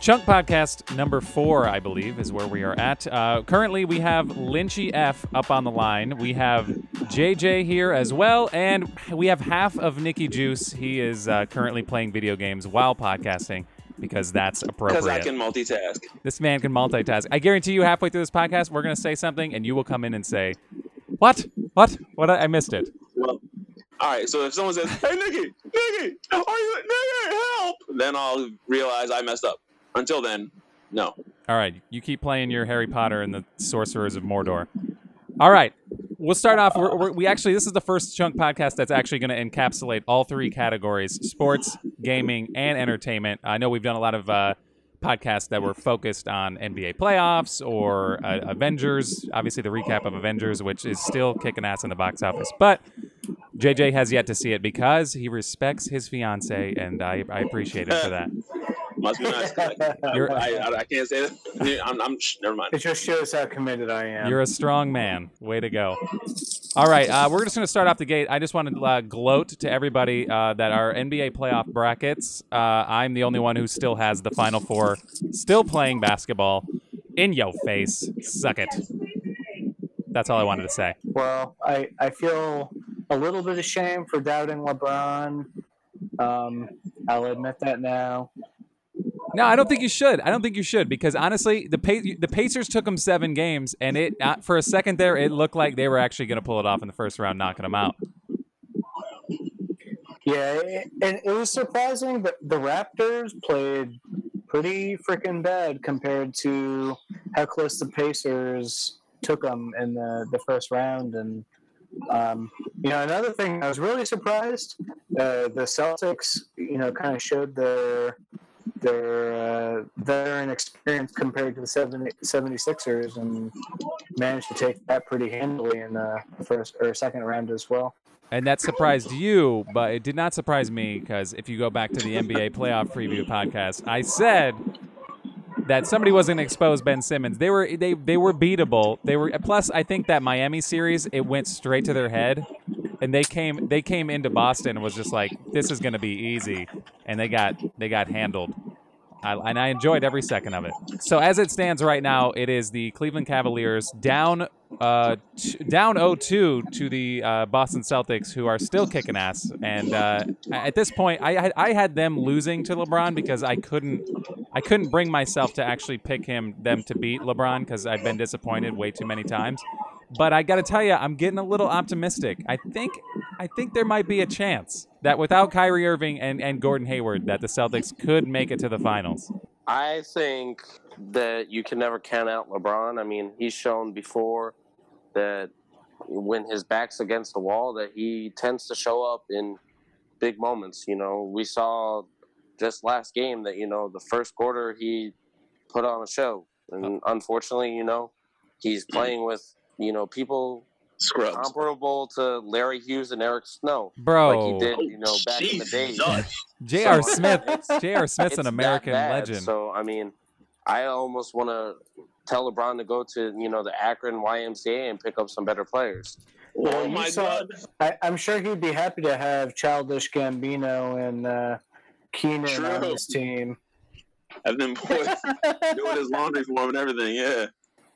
Chunk Podcast number four, I believe, is where we are at. Uh, currently, we have Lynchy F up on the line. We have JJ here as well, and we have half of Nikki Juice. He is uh, currently playing video games while podcasting because that's appropriate. Because I can multitask. This man can multitask. I guarantee you, halfway through this podcast, we're going to say something, and you will come in and say, "What? What? What? I missed it." Well, all right. So if someone says, "Hey, Nikki, Nikki, are you Nikki? Help!" Then I'll realize I messed up. Until then, no. All right, you keep playing your Harry Potter and the Sorcerers of Mordor. All right, we'll start off. We're, we're, we actually this is the first chunk podcast that's actually going to encapsulate all three categories: sports, gaming, and entertainment. I know we've done a lot of uh, podcasts that were focused on NBA playoffs or uh, Avengers. Obviously, the recap of Avengers, which is still kicking ass in the box office, but. JJ has yet to see it because he respects his fiance, and I, I appreciate it for that. Must be nice. You're- I, I, I can't say that. I'm, I'm never mind. It just shows how committed I am. You're a strong man. Way to go. All right, uh, we're just going to start off the gate. I just want to uh, gloat to everybody uh, that our NBA playoff brackets, uh, I'm the only one who still has the Final Four, still playing basketball. In your face. Suck it. That's all I wanted to say. well, I, I feel a little bit ashamed for doubting LeBron. Um, I'll admit that now. No, I don't think you should. I don't think you should because honestly, the pa- the Pacers took them seven games, and it uh, for a second there, it looked like they were actually going to pull it off in the first round, knocking them out. Yeah, it, and it was surprising that the Raptors played pretty freaking bad compared to how close the Pacers took them in the, the first round. And, um, you know, another thing, I was really surprised. Uh, the Celtics, you know, kind of showed their their uh, veteran experience compared to the 70, 76ers and managed to take that pretty handily in the first or second round as well. And that surprised you, but it did not surprise me because if you go back to the NBA playoff preview podcast, I said that somebody wasn't going to expose Ben Simmons. They were they they were beatable. They were plus I think that Miami series it went straight to their head, and they came they came into Boston and was just like this is going to be easy, and they got they got handled. I, and I enjoyed every second of it. So as it stands right now, it is the Cleveland Cavaliers down uh, t- down 0-2 to the uh, Boston Celtics, who are still kicking ass. And uh, at this point, I, I had them losing to LeBron because I couldn't I couldn't bring myself to actually pick him them to beat LeBron because I've been disappointed way too many times. But I got to tell you, I'm getting a little optimistic. I think I think there might be a chance that without Kyrie Irving and, and Gordon Hayward, that the Celtics could make it to the finals. I think that you can never count out LeBron. I mean, he's shown before that when his back's against the wall, that he tends to show up in big moments. You know, we saw just last game that you know the first quarter he put on a show, and uh. unfortunately, you know, he's playing with you know people Scrubs. comparable to Larry Hughes and Eric Snow, Bro, like he did, you know, back in the day. J.R. So, Smith, it's- J.R. Smith's it's an American bad. legend. So I mean, I almost want to tell LeBron to go to you know the Akron YMCA and pick up some better players. Oh you my saw- god. I, I'm sure he'd be happy to have Childish Gambino and uh, Keenan on his team. Have them boys doing his laundry for him and everything. Yeah.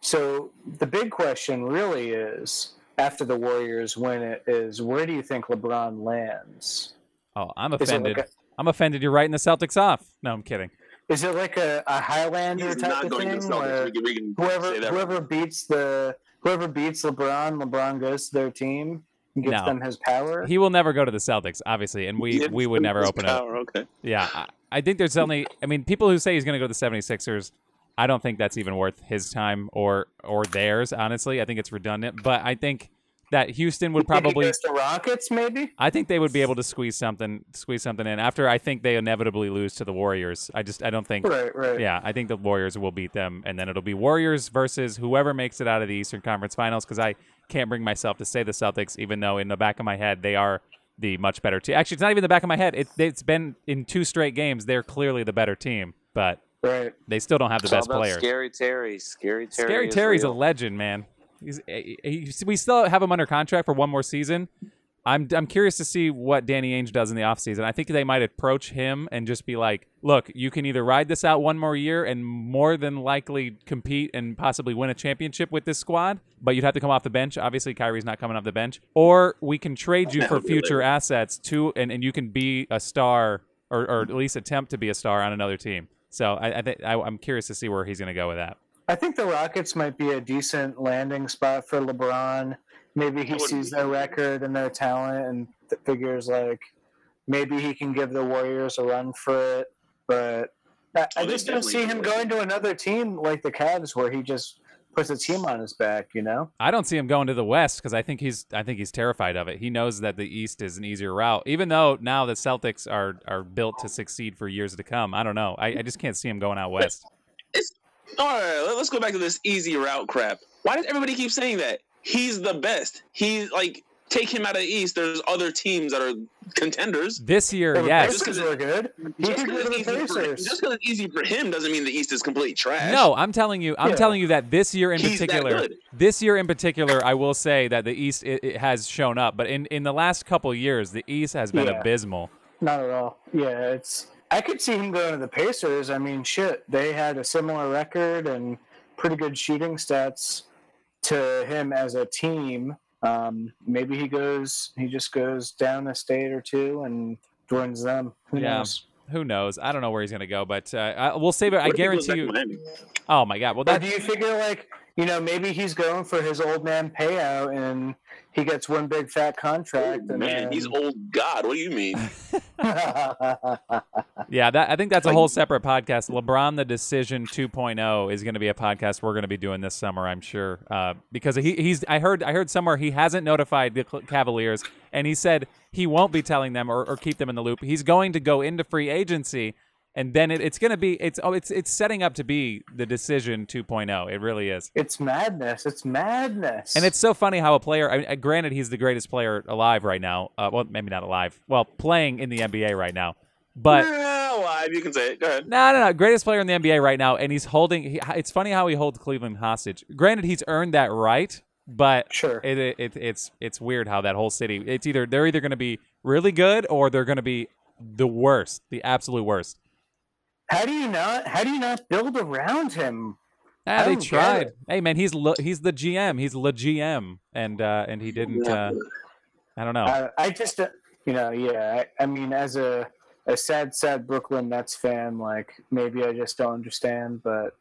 So the big question really is, after the Warriors win it, is where do you think LeBron lands? oh, I'm offended. like a, I'm offended. You're writing the Celtics off. No, I'm kidding. is it like a, a Highlander He's type not of going thing, the Celtics. where We can, we can whoever say that. whoever beats the whoever beats LeBron, LeBron goes to their team and gives No. them his power? He will never go to the Celtics, obviously, and we we would never open it. up. Okay. Yeah, I, I think there's only. I mean, people who say he's going to go to the 76ers, I don't think that's even worth his time or or theirs. Honestly, I think it's redundant. But I think that Houston would probably. to Rockets, maybe. I think they would be able to squeeze something squeeze something in after. I think they inevitably lose to the Warriors. I just I don't think. Right, right. Yeah, I think the Warriors will beat them, and then it'll be Warriors versus whoever makes it out of the Eastern Conference Finals. Because I can't bring myself to say the Celtics, even though in the back of my head they are the much better team. Actually, it's not even the back of my head. It, it's been in two straight games. They're clearly the better team, but Right. they still don't have the It's best players. Scary Terry. Scary Terry. Scary is Terry's a legend, man. He's, eh, eh, he, he- we still have him under contract for one more season. I'm I'm curious to see what Danny Ainge does in the offseason. I think they might approach him and just be like, look, you can either ride this out one more year and more than likely compete and possibly win a championship with this squad, but you'd have to come off the bench. Obviously, Kyrie's not coming off the bench. Or we can trade you for future assets too, and, and you can be a star or, or at least attempt to be a star on another team. So I, I think I, I'm curious to see where he's going to go with that. I think the Rockets might be a decent landing spot for LeBron. Maybe he sees their record and their talent and th- figures like maybe he can give the Warriors a run for it. But I, I Oh, just don't see him going to another team like the Cavs where he just puts a team on his back. You know? I don't see him going to the West because I think he's I think he's terrified of it. He knows that the East is an easier route, even though now the Celtics are are built to succeed for years to come. I don't know. I, I just can't see him going out west. All right, let's go back to this easy route crap. Why does everybody keep saying that? He's the best. He's like take him out of the East. There's other teams that are contenders. This year, The yes. Pacers were good. He Just because to it's, the easy for- Pacers. just 'cause it's easy for him doesn't mean the East is complete trash. No, I'm telling you, I'm Yeah. telling you that this year in He's particular, this year in particular, I will say that the East it, it has shown up. But in in the last couple years, the East has been Yeah. abysmal. Not at all. Yeah, it's. I could see him going to the Pacers. I mean, shit, they had a similar record and pretty good shooting stats to him as a team. Um, maybe he goes, he just goes down a state or two and joins them. Who Yeah. knows? Who knows? I don't know where he's going to go, but uh, I, we'll save it. I What if guarantee you. Miami? Oh my God! Well, Or that do you figure like you know maybe he's going for his old man payout and he gets one big fat contract and Man, then... he's old God. What do you mean? Yeah, that I think that's a whole separate podcast. LeBron the Decision 2.0 is going to be a podcast we're going to be doing this summer, I'm sure, uh, because he, he's. I heard I heard somewhere he hasn't notified the Cavaliers, and he said he won't be telling them or, or keep them in the loop. He's going to go into free agency, and then it, it's going to be it's oh it's it's setting up to be the Decision 2.0. It really is. it's madness. It's madness. And it's so funny how a player. I mean, uh, granted, he's the greatest player alive right now. Uh, well, maybe not alive. Well, playing in the NBA right now, but. yeah, live. You can say it. Go ahead. No, no, no. Greatest player in the NBA right now, and he's holding. He, it's funny how he holds Cleveland hostage. Granted, he's earned that right, but Sure. it, it, it it's it's weird how that whole city. It's either they're either going to be really good or they're going to be the worst, the absolute worst. How do you not? How do you not build around him? Ah, I they tried. Hey, man, he's le, he's the GM. He's the GM, and uh, and he didn't. Uh, I don't know. I, I just, uh, you know, yeah. I, I mean, as a a sad, sad Brooklyn Nets fan, like maybe I just don't understand. But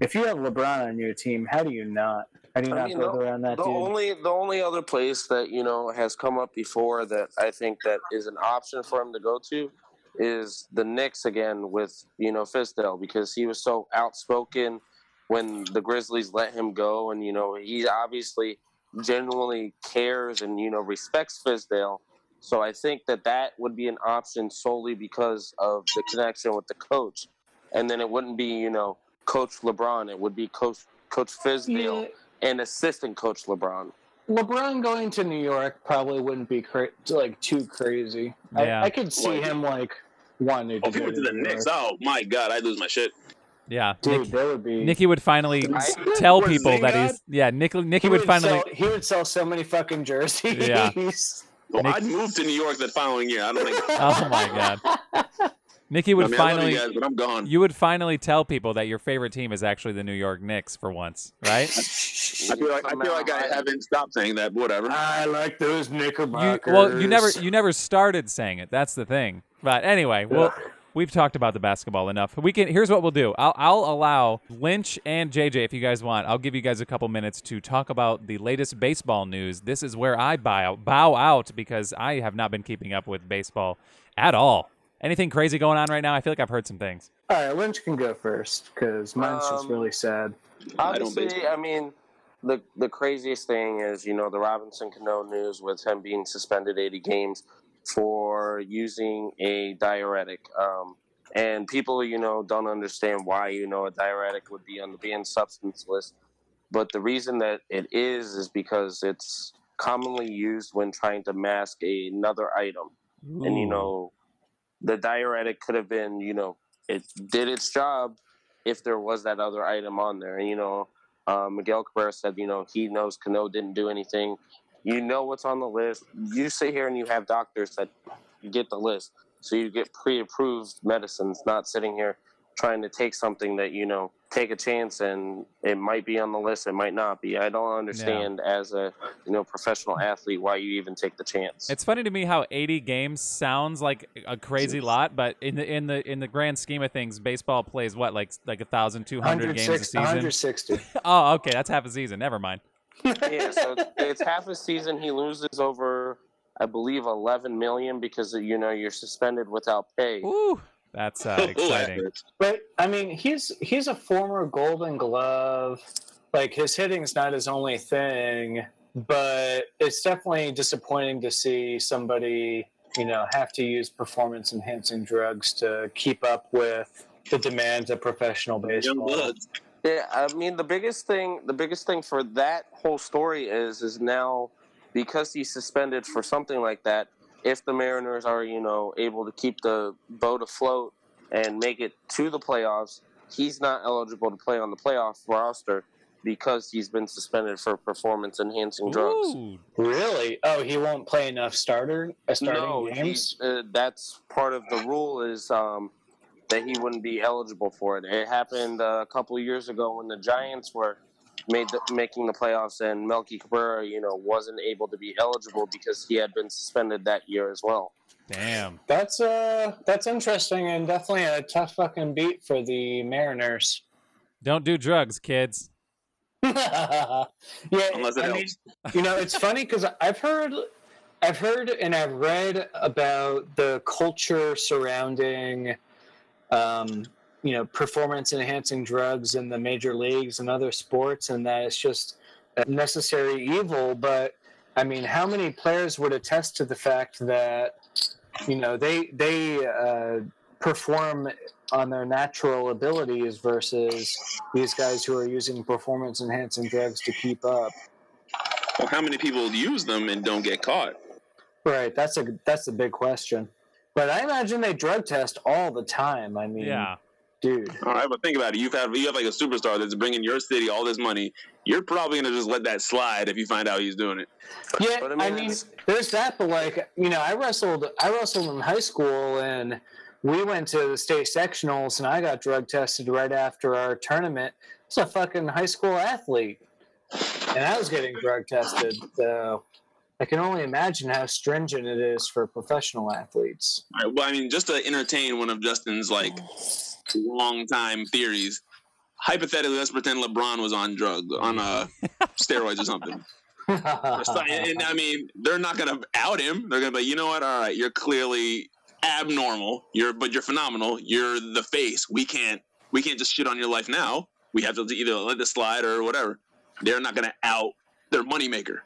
if you have LeBron on your team, how do you not? How do you I not mean, build around that the dude? only the only other place that you know has come up before that I think that is an option for him to go to is the Knicks again with you know Fizdale because he was so outspoken when the Grizzlies let him go, and you know he obviously genuinely cares and you know respects Fizdale. So I think that that would be an option solely because of the connection with the coach, and then it wouldn't be you know Coach LeBron. It would be Coach Coach Fizdale Yeah, and assistant coach LeBron. LeBron going to New York probably wouldn't be cra- like too crazy. Yeah. I, I could see him like wanting to Oh, if he went to the New Knicks, oh my God, I'd lose my shit. yeah, Dude, Nick, that would be. Nicky would finally I- tell What, people that he's. Yeah, Nick, Nicky he would finally. sell, he would sell so many fucking jerseys. Yeah. Well, Nick- I'd move to New York that following year. I don't think. Oh my God. Nicky I would mean, I love finally. you guys, but I'm gone. You would finally tell people that your favorite team is actually the New York Knicks for once, right? I feel like I feel like I haven't stopped saying that. but Whatever. I like those You, Knickerbockers. well, you never you never started saying it. That's the thing. But anyway, well, we've talked about the basketball enough. We can. Here's what we'll do. I'll I'll allow Lynch and JJ if you guys want. I'll give you guys a couple minutes to talk about the latest baseball news. This is where I bow bow out because I have not been keeping up with baseball at all. Anything crazy going on right now? I feel like I've heard some things. All right, Lynch can go first because mine's just Um, really sad. I don't Obviously, baseball. I mean, the the craziest thing is you know the Robinson Cano news with him being suspended 80 games for using a diuretic. Um, and people, you know, don't understand why you know a diuretic would be on the banned substance list. But the reason that it is is because it's commonly used when trying to mask another item. and you know the diuretic could have been you know it did its job if there was that other item on there and you know uh, miguel cabrera said you know he knows cano didn't do anything. You know what's on the list. You sit here and you have doctors that get the list. So you get pre-approved medicines, not sitting here trying to take something that you know take a chance and it might be on the list it might not be i don't understand as a you know professional athlete why you even take the chance It's funny to me how 80 games sounds like a crazy lot, but in the in the in the grand scheme of things, baseball plays what like like a thousand two hundred games a 160 season. 160. Oh, okay, that's half a season. Never mind. yeah so it's, it's half a season he loses over i believe 11 million because you know you're suspended without pay Ooh, that's uh, exciting. But I mean, he's he's a former Golden Glove. Like his hitting's not his only thing, but it's definitely disappointing to see somebody you know have to use performance enhancing drugs to keep up with the demands of professional baseball. Yeah, I mean the biggest thing the biggest thing for that whole story is is now because he's suspended for something like that, if the Mariners are, you know, able to keep the boat afloat and make it to the playoffs, he's not eligible to play on the playoff roster because he's been suspended for performance enhancing drugs. Ooh, Really? Oh, he won't play enough starter uh, starting No, games. he, uh, that's part of the rule is um, that he wouldn't be eligible for it. It happened uh, a couple of years ago when the Giants were made the, making the playoffs, and Melky Cabrera, you know, wasn't able to be eligible because he had been suspended that year as well. damn. That's uh that's interesting and definitely a tough fucking beat for the Mariners. Don't do drugs, kids. yeah, Unless it I mean, helps. you know, it's funny because I've heard, I've heard, and I've read about the culture surrounding, um, you know, performance enhancing drugs in the major leagues and other sports, and that it's just a necessary evil. But I mean, how many players would attest to the fact that, you know, they they uh, perform on their natural abilities versus these guys who are using performance enhancing drugs to keep up. Well, how many people use them and don't get caught? Right, that's a that's a big question. But I imagine they drug test all the time. I mean, Yeah. Dude. All right, but think about it. You've had you have like a superstar that's bringing your city all this money. You're probably gonna just let that slide if you find out he's doing it. Yeah, But I I mean, mean, there's that, but like, you know, I wrestled I wrestled in high school and we went to the state sectionals and I got drug tested right after our tournament. It's a fucking high school athlete. And I was getting drug tested. So I can only imagine how stringent it is for professional athletes. All right, well, I mean, just to entertain one of Justin's like long time theories. Hypothetically, let's pretend LeBron was on drugs, on uh, steroids or something. Or and I mean, they're not gonna out him. They're gonna be, you know what? All right, you're clearly abnormal. You're, but you're phenomenal. You're the face. We can't, we can't just shit on your life now. We have to either let this slide or whatever. They're not gonna out their moneymaker.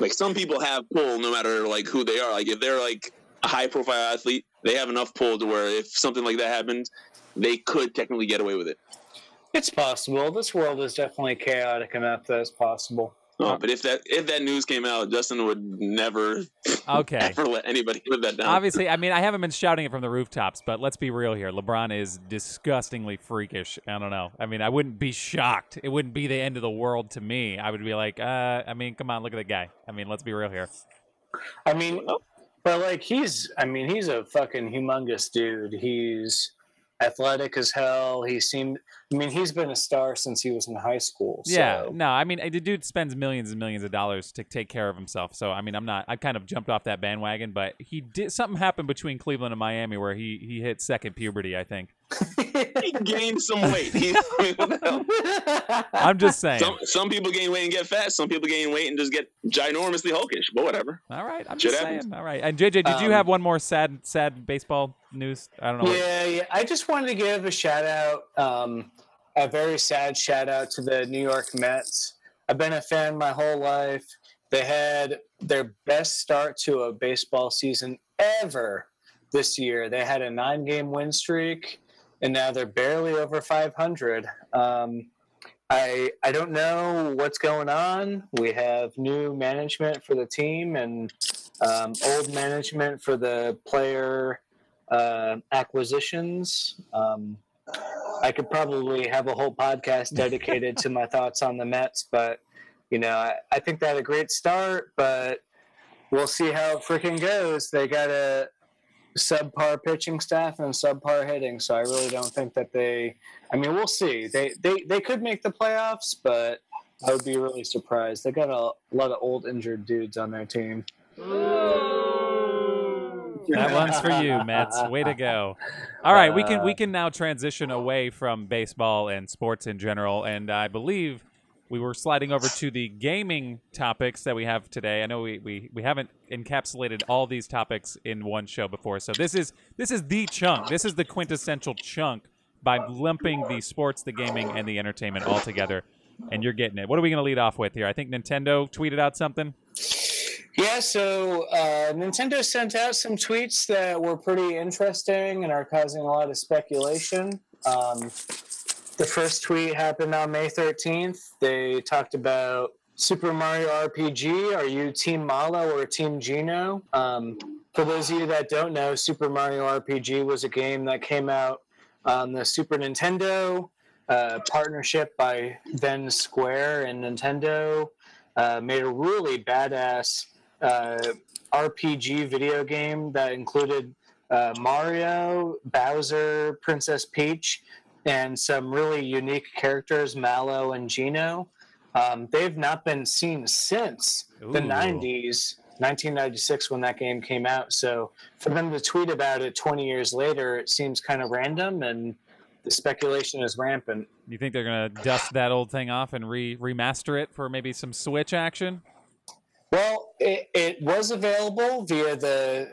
Like some people have pull, no matter like who they are. Like if they're like a high profile athlete, they have enough pull to where if something like that happens, they could technically get away with it. It's possible. This world is definitely chaotic enough that it's possible. Oh, but if that if that news came out, Justin would never Okay. ever let anybody live that down. Obviously, I mean, I haven't been shouting it from the rooftops, but let's be real here. LeBron is disgustingly freakish. I don't know. I mean, I wouldn't be shocked. It wouldn't be the end of the world to me. I would be like, uh, I mean, come on, look at the guy. I mean, let's be real here. I mean, but like he's, I mean, he's a fucking humongous dude. He's athletic as hell. He seemed, I mean, he's been a star since he was in high school. Yeah, no, I mean, the dude spends millions and millions of dollars to take care of himself. So, I mean, I'm not. I kind of jumped off that bandwagon, but he did something happened between Cleveland and Miami where he he hit second puberty. I think. he gained some weight. I mean, what the hell? I'm just saying. Some some people gain weight and get fat. Some people gain weight and just get ginormously hulkish. But whatever. All right, I'm Shit just happens. saying. All right, and JJ, did you Um, have one more sad sad baseball news? I don't know. Yeah, yeah. I just wanted to give a shout out, um, a very sad shout out to the New York Mets. I've been a fan my whole life. They had their best start to a baseball season ever this year. They had a nine game win streak, and now they're barely over 500. Um, I, I don't know what's going on. We have new management for the team and um, old management for the player uh, acquisitions. Um, I could probably have a whole podcast dedicated to my thoughts on the Mets, but you know, I, I think they had a great start, but we'll see how it freaking goes. They got a subpar pitching staff and subpar hitting, so I really don't think that they. I mean, we'll see. They they they could make the playoffs, but I would be really surprised. They got a lot of old injured dudes on their team. That one's for you, Mets. Way to go. All right, we can we uh, can now transition away from baseball and sports in general, and I believe we were sliding over to the gaming topics that we have today. I know we, we, we haven't encapsulated all these topics in one show before, so this is this is the chunk. This is the quintessential chunk by lumping the sports, the gaming, and the entertainment all together. And you're getting it. What are we going to lead off with here? I think Nintendo tweeted out something. Yeah, so uh, Nintendo sent out some tweets that were pretty interesting and are causing a lot of speculation. Um, the first tweet happened on May 13th. They talked about Super Mario RPG. Are you Team Mallow or Team Geno? Um, for those of you that don't know, Super Mario RPG was a game that came out on the Super Nintendo, uh, partnership by then Square and Nintendo. Uh, made a really badass uh, RPG video game that included uh, Mario, Bowser, Princess Peach, and some really unique characters, Mallow and Geno. Um, they've not been seen since Ooh. the 90s, 1996, when that game came out. So for them to tweet about it 20 years later, it seems kind of random, and the speculation is rampant. You think they're going to dust that old thing off and re- remaster it for maybe some Switch action? Well, it, it was available via the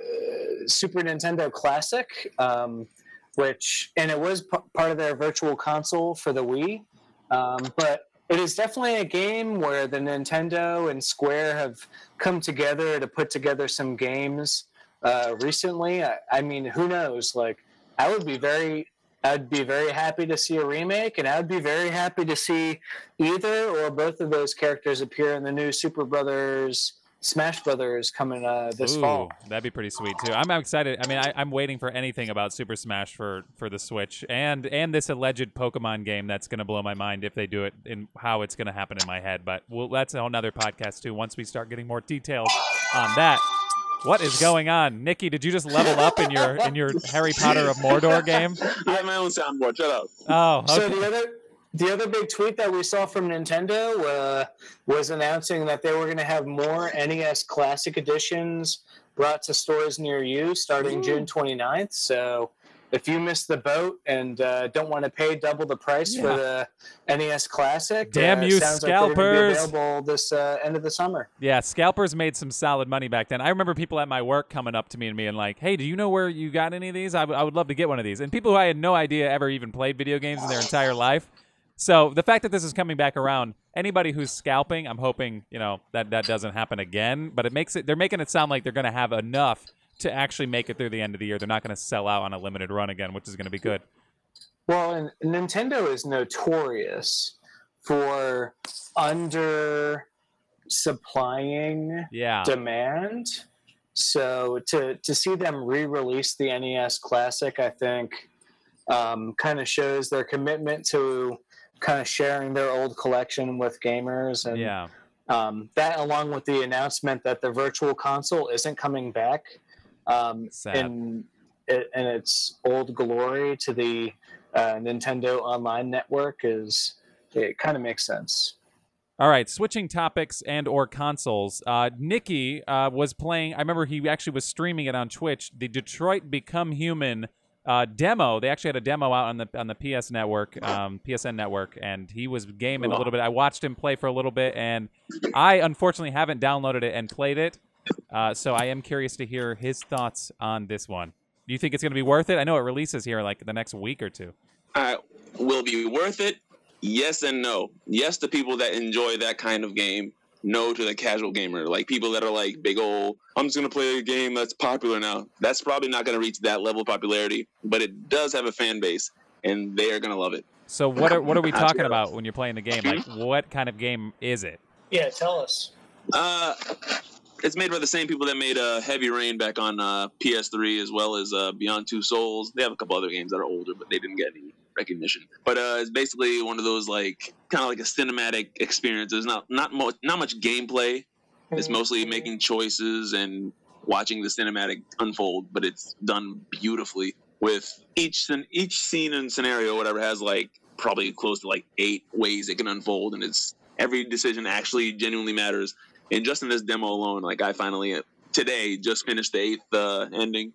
uh, Super Nintendo Classic. Um, which and it was p- part of their virtual console for the Wii. Um, but it is definitely a game where the Nintendo and Square have come together to put together some games uh, recently. I, I, mean, who knows? Like, I would be very, I'd be very happy to see a remake, and I would be very happy to see either or both of those characters appear in the new Super Brothers Smash Brothers coming uh, this Ooh, fall. That'd be pretty sweet too. I'm excited. I mean, I, am waiting for anything about Super Smash for for the Switch and and this alleged Pokemon game that's going to blow my mind if they do it and how it's going to happen in my head. But we'll, that's another podcast too. Once we start getting more details on that. What is going on, Nikki? Did you just level up in your in your Harry Potter of Mordor game? I have my own soundboard. Shut up. Oh, okay. so the other the other big tweet that we saw from Nintendo uh, was announcing that they were going to have more NES Classic editions brought to stores near you starting Ooh. June 29th. So if you missed the boat and uh, don't want to pay double the price yeah. for the NES Classic, damn uh, you scalpers! Like available this uh, end of the summer. Yeah, scalpers made some solid money back then. I remember people at my work coming up to me and being like, "Hey, do you know where you got any of these? I, w- I would love to get one of these." And people who I had no idea ever even played video games in their entire life so the fact that this is coming back around, anybody who's scalping, I'm hoping you know that that doesn't happen again. But it makes it they're making it sound like they're going to have enough to actually make it through the end of the year. They're not going to sell out on a limited run again, which is going to be good. Well, and Nintendo is notorious for under supplying yeah. demand. So to to see them re-release the NES Classic, I think um, kind of shows their commitment to kind of sharing their old collection with gamers and yeah. um, that along with the announcement that the virtual console isn't coming back um, in in its old glory to the uh, Nintendo Online Network is it kind of makes sense. All right, switching topics and or consoles. Uh, Nikki uh, was playing. I remember he actually was streaming it on Twitch. The Detroit Become Human uh, demo. They actually had a demo out on the on the PS network, um, PSN network, and he was gaming a little bit. I watched him play for a little bit, and I unfortunately haven't downloaded it and played it. Uh, so I am curious to hear his thoughts on this one. Do you think it's going to be worth it? I know it releases here like the next week or two. Uh, will be worth it? Yes and no. Yes to people that enjoy that kind of game no to the casual gamer. Like people that are like big old, I'm just gonna play a game that's popular now. That's probably not gonna reach that level of popularity, but it does have a fan base, and they are gonna love it. So what are what are we talking about when you're playing the game? Like what kind of game is it? Yeah, tell us. Uh, it's made by the same people that made uh, Heavy Rain back on uh, PS3, as well as uh, Beyond Two Souls. They have a couple other games that are older, but they didn't get any recognition. But uh, it's basically one of those like kind of like a cinematic experience. There's not not much not much gameplay. It's mostly making choices and watching the cinematic unfold, but it's done beautifully. With each each scene and scenario, whatever has like probably close to like eight ways it can unfold, and it's every decision actually genuinely matters. And just in this demo alone, like I finally today just finished the eighth uh, ending,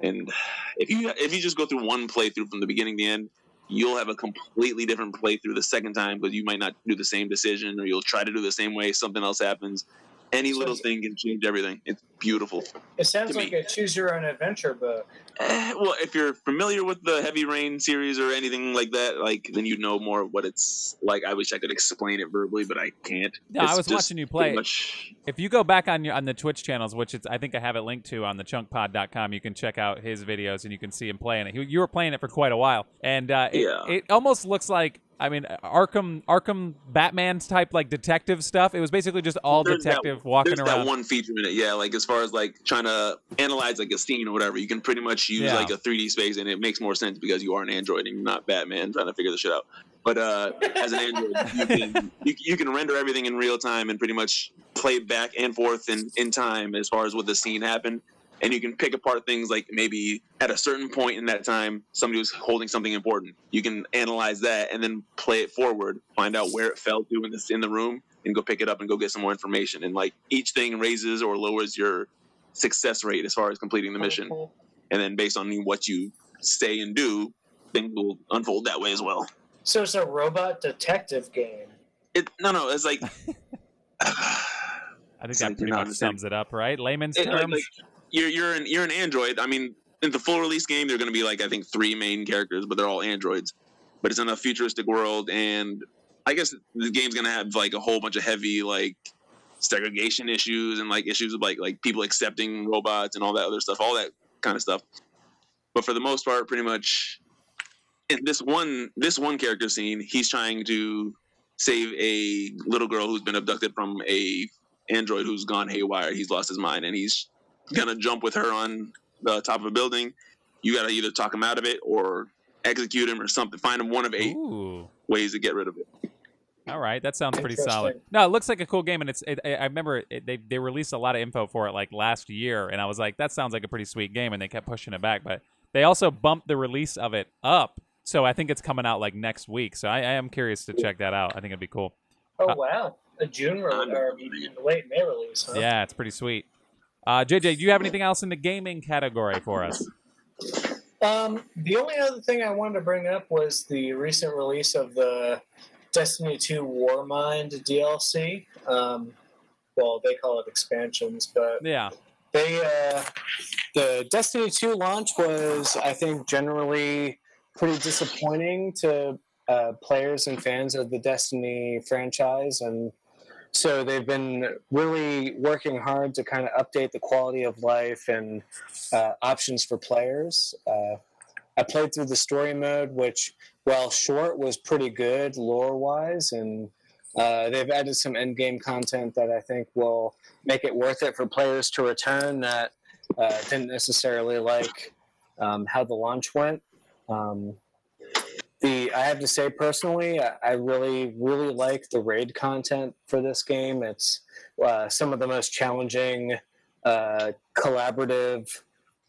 and if you if you just go through one playthrough from the beginning to the end, you'll have a completely different playthrough the second time because you might not do the same decision or you'll try to do the same way something else happens any little thing can change everything. It's beautiful. It sounds like a choose your own adventure book. Eh, well, if you're familiar with the Heavy Rain series or anything like that, like then you know more of what it's like. I wish I could explain it verbally, but I can't. No, it's I was watching you play. Much... If you go back on your on the Twitch channels, which it's I think I have it linked to on the chunkpod.com, you can check out his videos and you can see him playing it. You were playing it for quite a while, and uh, it, yeah. it almost looks like I mean, Arkham, Arkham, Batman's type like detective stuff. It was basically just all there's detective that, walking there's around. that one feature in it, yeah. Like as far as like trying to analyze like a scene or whatever, you can pretty much use Yeah. like a 3D space, and it makes more sense because you are an android and you're not Batman trying to figure the shit out. But uh, as an android, you can you, you can render everything in real time and pretty much play back and forth in in time as far as what the scene happened. And you can pick apart things like maybe at a certain point in that time, somebody was holding something important. You can analyze that and then play it forward, find out where it fell to in the in the room, and go pick it up and go get some more information. And like each thing raises or lowers your success rate as far as completing the mission. And then based on what you say and do, things will unfold that way as well. So it's a robot detective game. It no no, it's like I think It's that like pretty you're much sums it up, right? Layman's it, like, terms. like, you're you're an you're an android. I mean, in the full release game, they're going to be like I think three main characters, but they're all androids. But it's in a futuristic world, and I guess the game's going to have like a whole bunch of heavy like segregation issues and like issues of like like people accepting robots and all that other stuff, all that kind of stuff. But for the most part, pretty much in this one this one character scene, he's trying to save a little girl who's been abducted from a android who's gone haywire. He's lost his mind, and he's gonna jump with her on the top of a building. You gotta either talk him out of it or execute him or something. Find him one of eight Ooh. ways to get rid of it. All right, that sounds pretty solid. No, it looks like a cool game, and it's. It, I I remember it, they they released a lot of info for it like last year, and I was like, that sounds like a pretty sweet game, and they kept pushing it back, but they also bumped the release of it up, so I think it's coming out like next week. So I, I am curious to check that out. I think it'd be cool. Oh Uh, wow, a June re- or late May release, huh? Yeah, it's pretty sweet. Uh, JJ, do you have anything else in the gaming category for us? Um, the only other thing I wanted to bring up was the recent release of the Destiny 2 Warmind DLC. Um, well, they call it expansions, but Yeah. they uh, the Destiny 2 launch was, I think, generally pretty disappointing to uh, players and fans of the Destiny franchise, and so they've been really working hard to kind of update the quality of life and uh, options for players. Uh, I played through the story mode, which, while short, was pretty good lore wise, and uh, they've added some end game content that I think will make it worth it for players to return that uh, didn't necessarily like um, how the launch went. Um, the I have to say personally, I, really really like the raid content for this game. It's uh, some of the most challenging uh, collaborative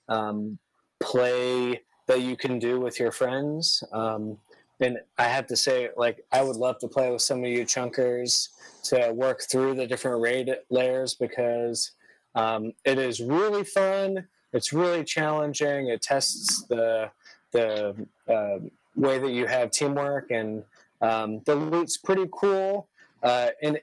um, play that you can do with your friends. Um, and I have to say, like, I would love to play with some of you chunkers to work through the different raid layers because um, it is really fun. It's really challenging. It tests the the uh, way that you have teamwork, and um, the loot's pretty cool. Uh, and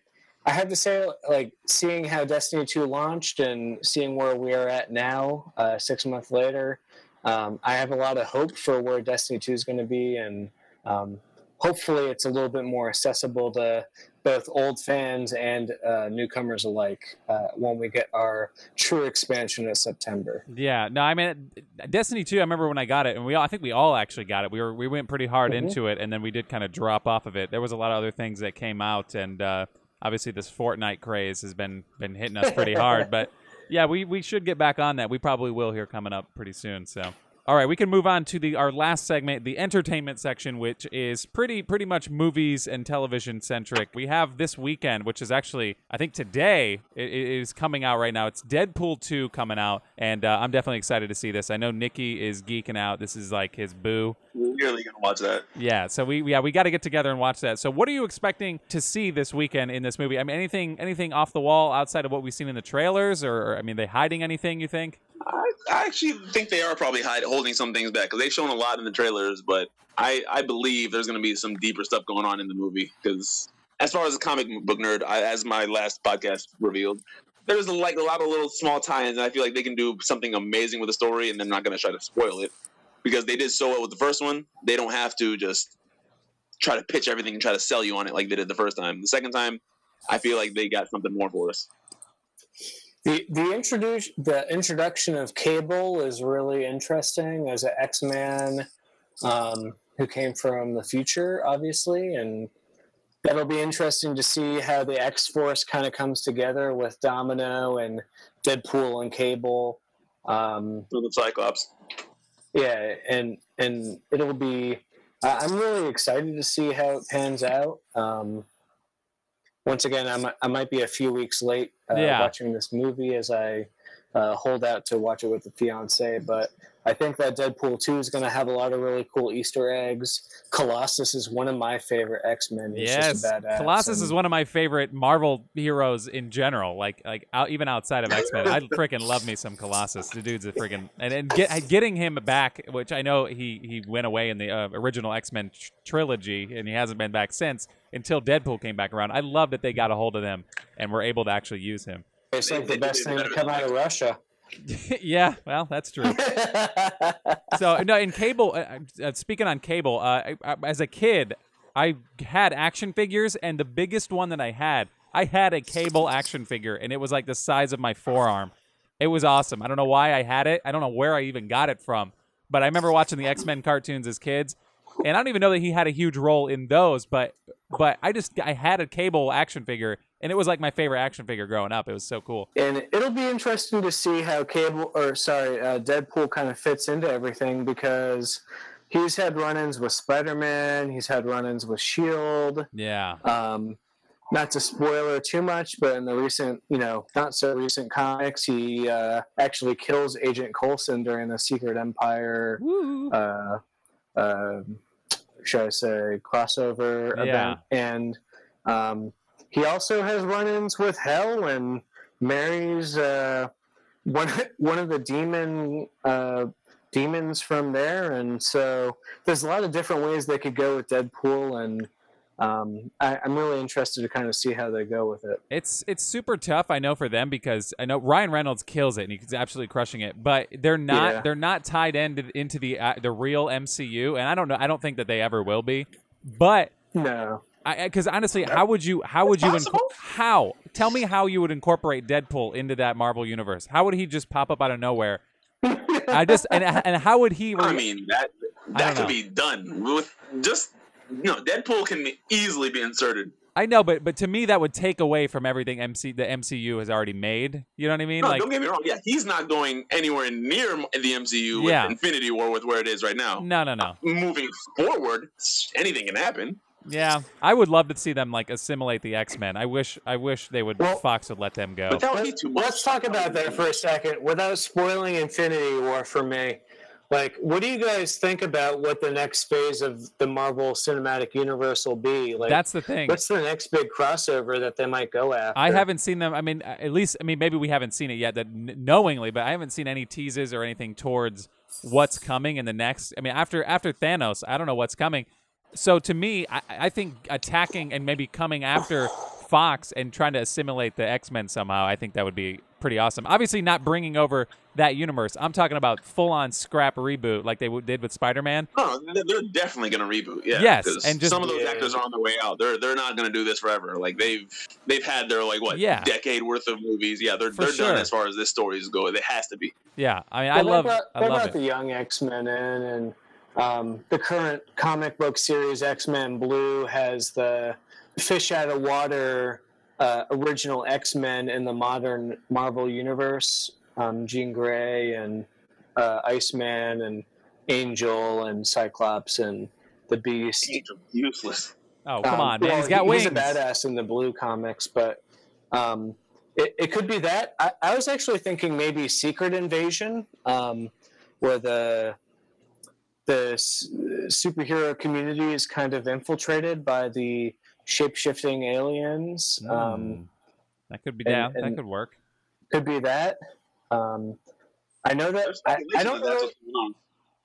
I have to say, like, seeing how Destiny 2 launched and seeing where we are at now, uh, six months later, um, I have a lot of hope for where Destiny 2 is going to be, and um, hopefully it's a little bit more accessible to both old fans and uh, newcomers alike uh, when we get our true expansion in September. Yeah, no, I mean Destiny 2, I remember when I got it and we all I think we all actually got it. We were we went pretty hard Mhm. into it and then we did kind of drop off of it. There was a lot of other things that came out and uh, obviously this Fortnite craze has been been hitting us pretty hard, but yeah, we we should get back on that. We probably will here coming up pretty soon, so All right, we can move on to the our last segment, the entertainment section, which is pretty pretty much movies and television centric. We have this weekend, which is actually I think today it, it is coming out right now. It's Deadpool two coming out, and uh, I'm definitely excited to see this. I know Nikki is geeking out. This is like his boo. We're really gonna watch that. Yeah, so we yeah we got to get together and watch that. So what are you expecting to see this weekend in this movie? I mean, anything anything off the wall outside of what we've seen in the trailers, or, or I mean, they hiding anything? You think? I, I actually think they are probably hide, holding some things back because they've shown a lot in the trailers, but I, I believe there's going to be some deeper stuff going on in the movie because as far as a comic book nerd, I, as my last podcast revealed, there's like a lot of little small tie-ins, and I feel like they can do something amazing with the story, and they're not going to try to spoil it because they did so well with the first one. They don't have to just try to pitch everything and try to sell you on it like they did the first time. The second time, I feel like they got something more for us. The the introduce the introduction of Cable is really interesting as an X Man um, who came from the future, obviously, and that'll be interesting to see how the X Force kind of comes together with Domino and Deadpool and Cable. Um, the Cyclops. yeah, and and it'll be. I'm really excited to see how it pans out. Um, once again, I might, I might be a few weeks late uh, Yeah. watching this movie as I uh, hold out to watch it with the fiance. But I think that Deadpool 2 is going to have a lot of really cool Easter eggs. Colossus is one of my favorite X Men. Yes, just a badass. Colossus is one of my favorite Marvel heroes in general. Like like out, even outside of X Men, I freaking love me some Colossus. The dude's a freaking and and get, getting him back, which I know he he went away in the uh, original X Men tr- trilogy, and he hasn't been back since until Deadpool came back around. I love that they got a hold of him and were able to actually use him. It's like the best thing to come out of Russia. yeah, well, that's true. so no, in cable. Uh, uh, speaking on cable, uh, I, I, as a kid, I had action figures, and the biggest one that I had, I had a cable action figure, and it was like the size of my forearm. It was awesome. I don't know why I had it. I don't know where I even got it from, but I remember watching the X Men cartoons as kids, and I don't even know that he had a huge role in those. But but I just I had a cable action figure, and it was like my favorite action figure growing up. It was so cool. And it'll be interesting to see how Cable, or sorry, uh, Deadpool kind of fits into everything because he's had run-ins with Spider-Man, he's had run-ins with Shield. Yeah. Um, not to spoiler too much, but in the recent, you know, not so recent comics, he uh, actually kills Agent Coulson during the Secret Empire. Uh, uh, should I say crossover Yeah. event? And um, he also has run-ins with Hell and marries uh, one one of the demon uh, demons from there. And so there's a lot of different ways they could go with Deadpool, and um, I, I'm really interested to kind of see how they go with it. It's it's super tough, I know for them because I know Ryan Reynolds kills it and he's absolutely crushing it, but they're not Yeah. they're not tied into into the uh, the real MCU, and I don't know I don't think that they ever will be. But No, because honestly, how would you how would you inco- how tell me how you would incorporate Deadpool into that Marvel universe? How would he just pop up out of nowhere? I just and and how would he? I mean that that could know. be done with just no. Deadpool can easily be inserted. I know, but but to me that would take away from everything MC the MCU has already made. You know what I mean? No, like don't get me wrong. Yeah, he's not going anywhere near the MCU with Yeah. Infinity War with where it is right now. no no no. Uh, moving forward, anything can happen. Yeah, I would love to see them like assimilate the X Men. I wish, I wish they would. Well- Fox would let them go. But that would be too much. Let's talk about that for a second without spoiling Infinity War for me. Like, what do you guys think about what the next phase of the Marvel Cinematic Universe will be? Like, That's the thing. what's the next big crossover that they might go after? I haven't seen them. I mean, uh, at least, I mean, maybe we haven't seen it yet, that kn- knowingly, but I haven't seen any teases or anything towards what's coming in the next. I mean, after after Thanos, I don't know what's coming. So to me, I, I think attacking and maybe coming after Fox and trying to assimilate the X Men somehow, I think that would be pretty awesome. Obviously, not bringing over that universe. I'm talking about full on scrap reboot like they w- did with Spider Man. No, oh, they're- they're definitely going to reboot. Yeah. Yes, 'cause and just- some of those Yeah. actors are on their way out. They're they're not going to do this forever. Like they've they've had their like what Yeah. decade worth of movies. Yeah, they're For they're sure. done as far as this stories go. It has to be. Yeah, I mean, I Well, they love, brought, I they love brought it. the young X Men in, and um, the current comic book series X Men Blue has the fish out of water uh, original X Men in the modern Marvel universe. Um, Jean Grey and uh, Iceman, and Angel and Cyclops and the Beast. Angel, useless. Oh come Um, on, man! well, He's got he- wings. He's a badass in the blue comics, but um, it, it could be that. I, I was actually thinking maybe Secret Invasion, um, where the the s- superhero community is kind of infiltrated by the shape shifting aliens. Um, Mm. that could be and- down. that could work. could be that. Um, I know that I, I don't know. what's going on.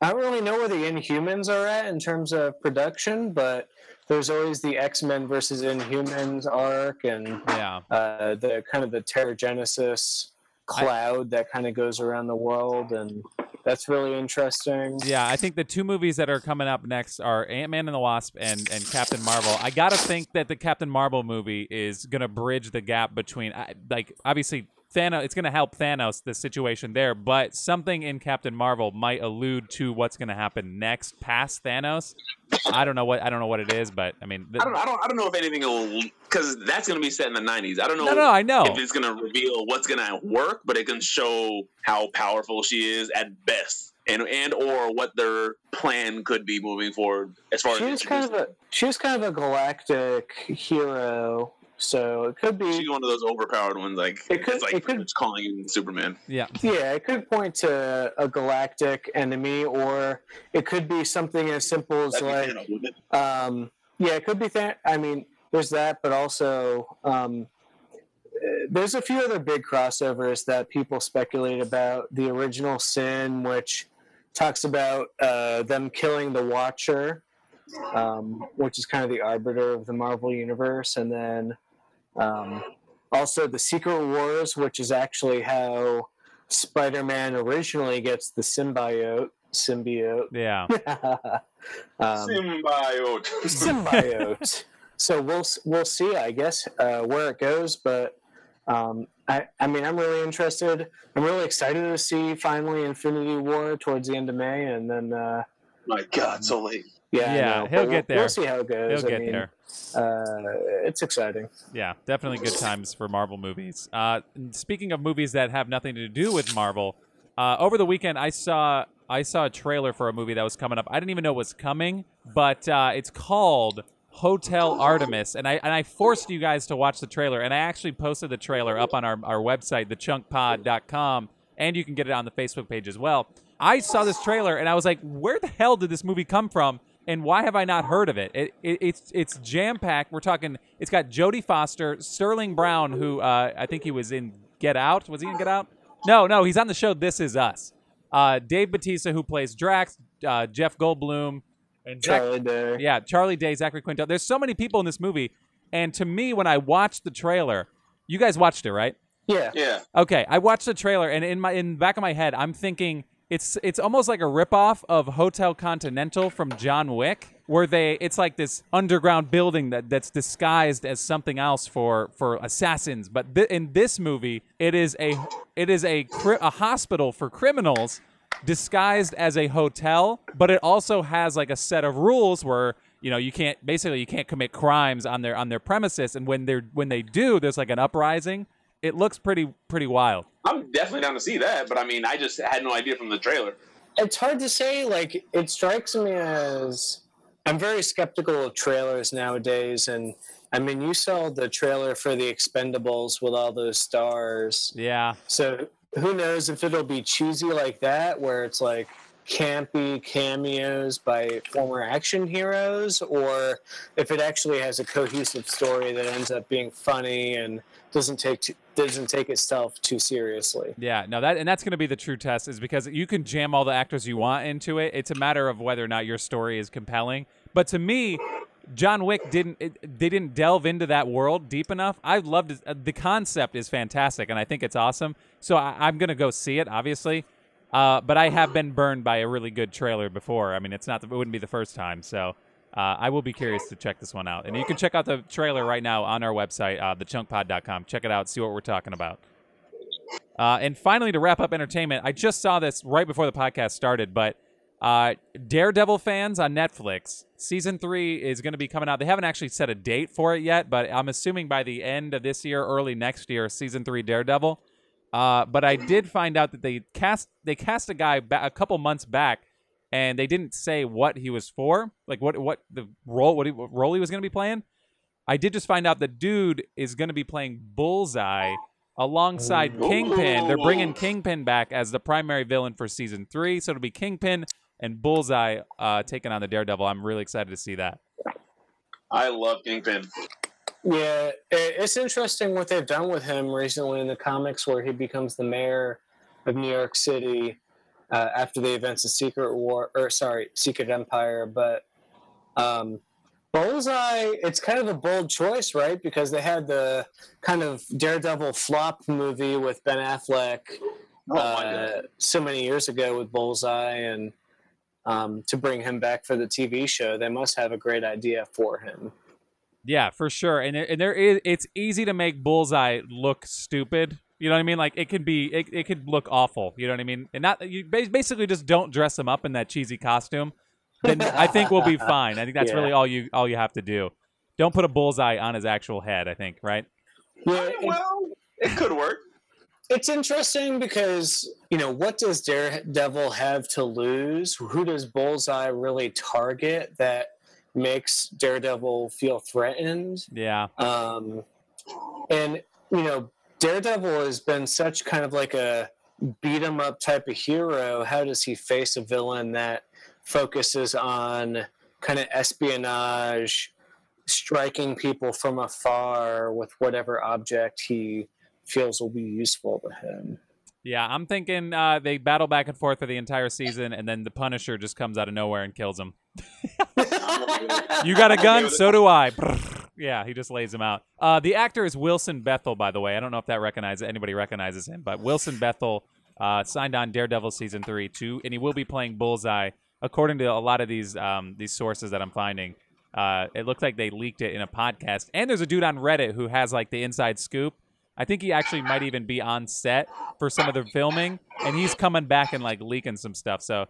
I don't really know where the Inhumans are at in terms of production, but there's always the X Men versus Inhumans arc, and Yeah. uh, the kind of the Terrigenesis cloud that kind of goes around the world, and that's really interesting. Yeah, I think the two movies that are coming up next are Ant Man and the Wasp and, and Captain Marvel. I gotta think that the Captain Marvel movie is gonna bridge the gap between, like, obviously Thanos. It's gonna help Thanos the situation there, but something in Captain Marvel might allude to what's gonna happen next past Thanos. I don't know what I don't know what it is, but I mean, the, I don't, I don't, I don't know if anything will, because that's going to be set in the '90s. I don't know. no, no, I know. if it's going to reveal what's going to work, but it can show how powerful she is at best, and and or what their plan could be moving forward as far She as was kind of a she was kind of a galactic hero, so it could be She's one of those overpowered ones. Like It could- it's like it could- it's calling in Superman. Yeah, Yeah, it could point to a galactic enemy, or it could be something as simple as That'd be like, Thanos, um, yeah, it could be that. I mean, there's that, but also um, uh, there's a few other big crossovers that people speculate about. The original Sin, which talks about uh, them killing the Watcher, um, which is kind of the arbiter of the Marvel universe, and then um, also the Secret Wars, which is actually how Spider-Man originally gets the symbiote. Symbiote. yeah. um, Symbiote. symbiote. so we'll we'll see, I guess, uh, where it goes. But um, I I mean, I'm really interested. I'm really excited to see finally Infinity War towards the end of May, and then uh, My God, so late. Yeah, Yeah, know, he'll get there. We'll see how it goes. He'll I get mean, there. Uh, it's exciting. Yeah, definitely good times for Marvel movies. Uh, speaking of movies that have nothing to do with Marvel, uh, over the weekend I saw I saw a trailer for a movie that was coming up. I didn't even know it was coming, but uh, it's called Hotel Artemis, and I and I forced you guys to watch the trailer, and I actually posted the trailer up on our our website, thechunkpod.com, and you can get it on the Facebook page as well. I saw this trailer and I was like, where the hell did this movie come from? And why have I not heard of it? it, it it's it's jam packed. We're talking. It's got Jodie Foster, Sterling Brown, who uh, I think he was in Get Out. Was he in Get Out? No, no, he's on the show This Is Us. Uh, Dave Batista, who plays Drax, uh, Jeff Goldblum, and Zach- Charlie Day. yeah, Charlie Day, Zachary Quinto. There's so many people in this movie, and to me, when I watched the trailer, you guys watched it, right? Yeah. Yeah. Okay, I watched the trailer, and in my in the back of my head, I'm thinking it's it's almost like a ripoff of Hotel Continental from John Wick, where they it's like this underground building that that's disguised as something else for for assassins. But th- in this movie, it is a it is a cri- a hospital for criminals disguised as a hotel, but it also has like a set of rules where you know you can't basically you can't commit crimes on their on their premises, and when they're when they do, there's like an uprising. It looks pretty pretty wild. I'm definitely down to see that, but I mean, I just had no idea from the trailer. it's hard to say. Like, it strikes me as I'm very skeptical of trailers nowadays. And I mean, you saw the trailer for The Expendables with all those stars. Yeah, So who knows if it'll be cheesy like that, where it's like campy cameos by former action heroes, or if it actually has a cohesive story that ends up being funny and doesn't take too, doesn't take itself too seriously. yeah. No, that and that's going to be the true test, is because you can jam all the actors you want into it. It's a matter of whether or not your story is compelling. But to me, John Wick didn't. It, they didn't delve into that world deep enough. I loved it. The concept is fantastic, and I think it's awesome. So I, I'm going to go see it, obviously. Uh, but I have been burned by a really good trailer before. I mean, it's not. The, it wouldn't be the first time. So. Uh, I will be curious to check this one out. And you can check out the trailer right now on our website, uh, thechunkpod.com. Check it out, see what we're talking about. Uh, and finally, to wrap up entertainment, I just saw this right before the podcast started, but uh, Daredevil fans on Netflix, season three is going to be coming out. They haven't actually set a date for it yet, but I'm assuming by the end of this year, early next year, season three Daredevil. Uh, but I did find out that they cast they cast a guy ba- a couple months back and they didn't say what he was for, like what what the role what, he, what role he was going to be playing. I did just find out the dude is going to be playing Bullseye alongside Ooh. Kingpin. They're bringing Kingpin back as the primary villain for season three, so it'll be Kingpin and Bullseye uh, taking on the Daredevil. I'm really excited to see that. I love Kingpin. Yeah, it's interesting what they've done with him recently in the comics, where he becomes the mayor of New York City uh, after the events of Secret War, or sorry, Secret Empire. But um, Bullseye, it's kind of a bold choice, right? Because they had the kind of Daredevil flop movie with Ben Affleck Oh uh, so many years ago with Bullseye, and um, to bring him back for the TV show, they must have a great idea for him. Yeah, for sure. And there, and there is it's easy to make Bullseye look stupid. You know what I mean? Like it could be it, it could look awful. You know what I mean? And not you basically just don't dress him up in that cheesy costume. Then I think we'll be fine. I think that's Yeah. really all you all you have to do. Don't put a bullseye on his actual head. I think right. Yeah, it- Well, it could work. It's interesting because, you know, what does Daredevil have to lose? Who does Bullseye really target that makes Daredevil feel threatened? Yeah. Um, and, you know, Daredevil has been such kind of like a beat 'em up type of hero. How does he face a villain that focuses on kind of espionage, striking people from afar with whatever object he feels will be useful to him? Yeah, I'm thinking uh, they battle back and forth for the entire season, and then the Punisher just comes out of nowhere and kills him. You got a gun? So do I. Yeah, he just lays him out. Uh, the actor is Wilson Bethel, by the way. I don't know if that recognizes anybody recognizes him, but Wilson Bethel uh, signed on Daredevil season three too, and he will be playing Bullseye. According to a lot of these um, these sources that I'm finding, uh, it looks like they leaked it in a podcast. And there's a dude on Reddit who has like the inside scoop. I think he actually might even be on set for some of the filming, and he's coming back and like leaking some stuff. So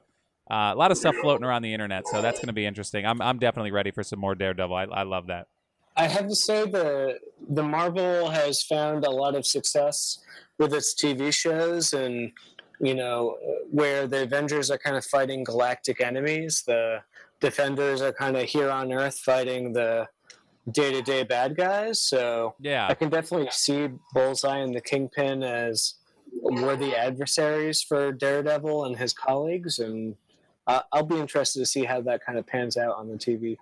uh, a lot of stuff floating around the internet. So that's going to be interesting. I'm I'm definitely ready for some more Daredevil. I, I love that. I have to say the the Marvel has found a lot of success with its TV shows, and you know where the Avengers are kind of fighting galactic enemies, the Defenders are kind of here on Earth fighting the day to day bad guys. So yeah, I can definitely see Bullseye and the Kingpin as worthy adversaries for Daredevil and his colleagues, and uh, I'll be interested to see how that kind of pans out on the TV.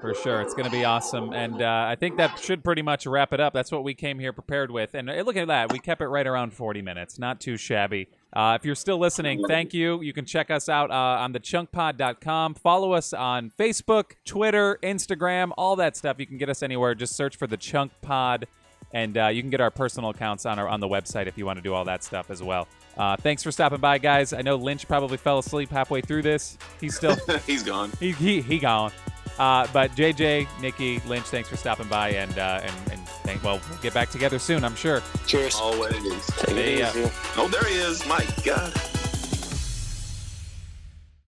for sure. It's going to be awesome, and uh, I think that should pretty much wrap it up. That's what we came here prepared with, and uh, look at that. We kept it right around 40 minutes. Not too shabby. Uh, if you're still listening, thank you. You can check us out uh, on thechunkpod.com. Follow us on Facebook, Twitter, Instagram, all that stuff. You can get us anywhere. Just search for the Chunk Pod, and uh, you can get our personal accounts on our on the website if you want to do all that stuff as well. Uh, thanks for stopping by, guys. I know Lynch probably fell asleep halfway through this. He's still He's gone. he he, he gone. Uh, but JJ, Niki, Lynch, thanks for stopping by, and uh, and and thank, well, we'll get back together soon, I'm sure. Cheers. Always. Take it easy. Oh, there he is. My God.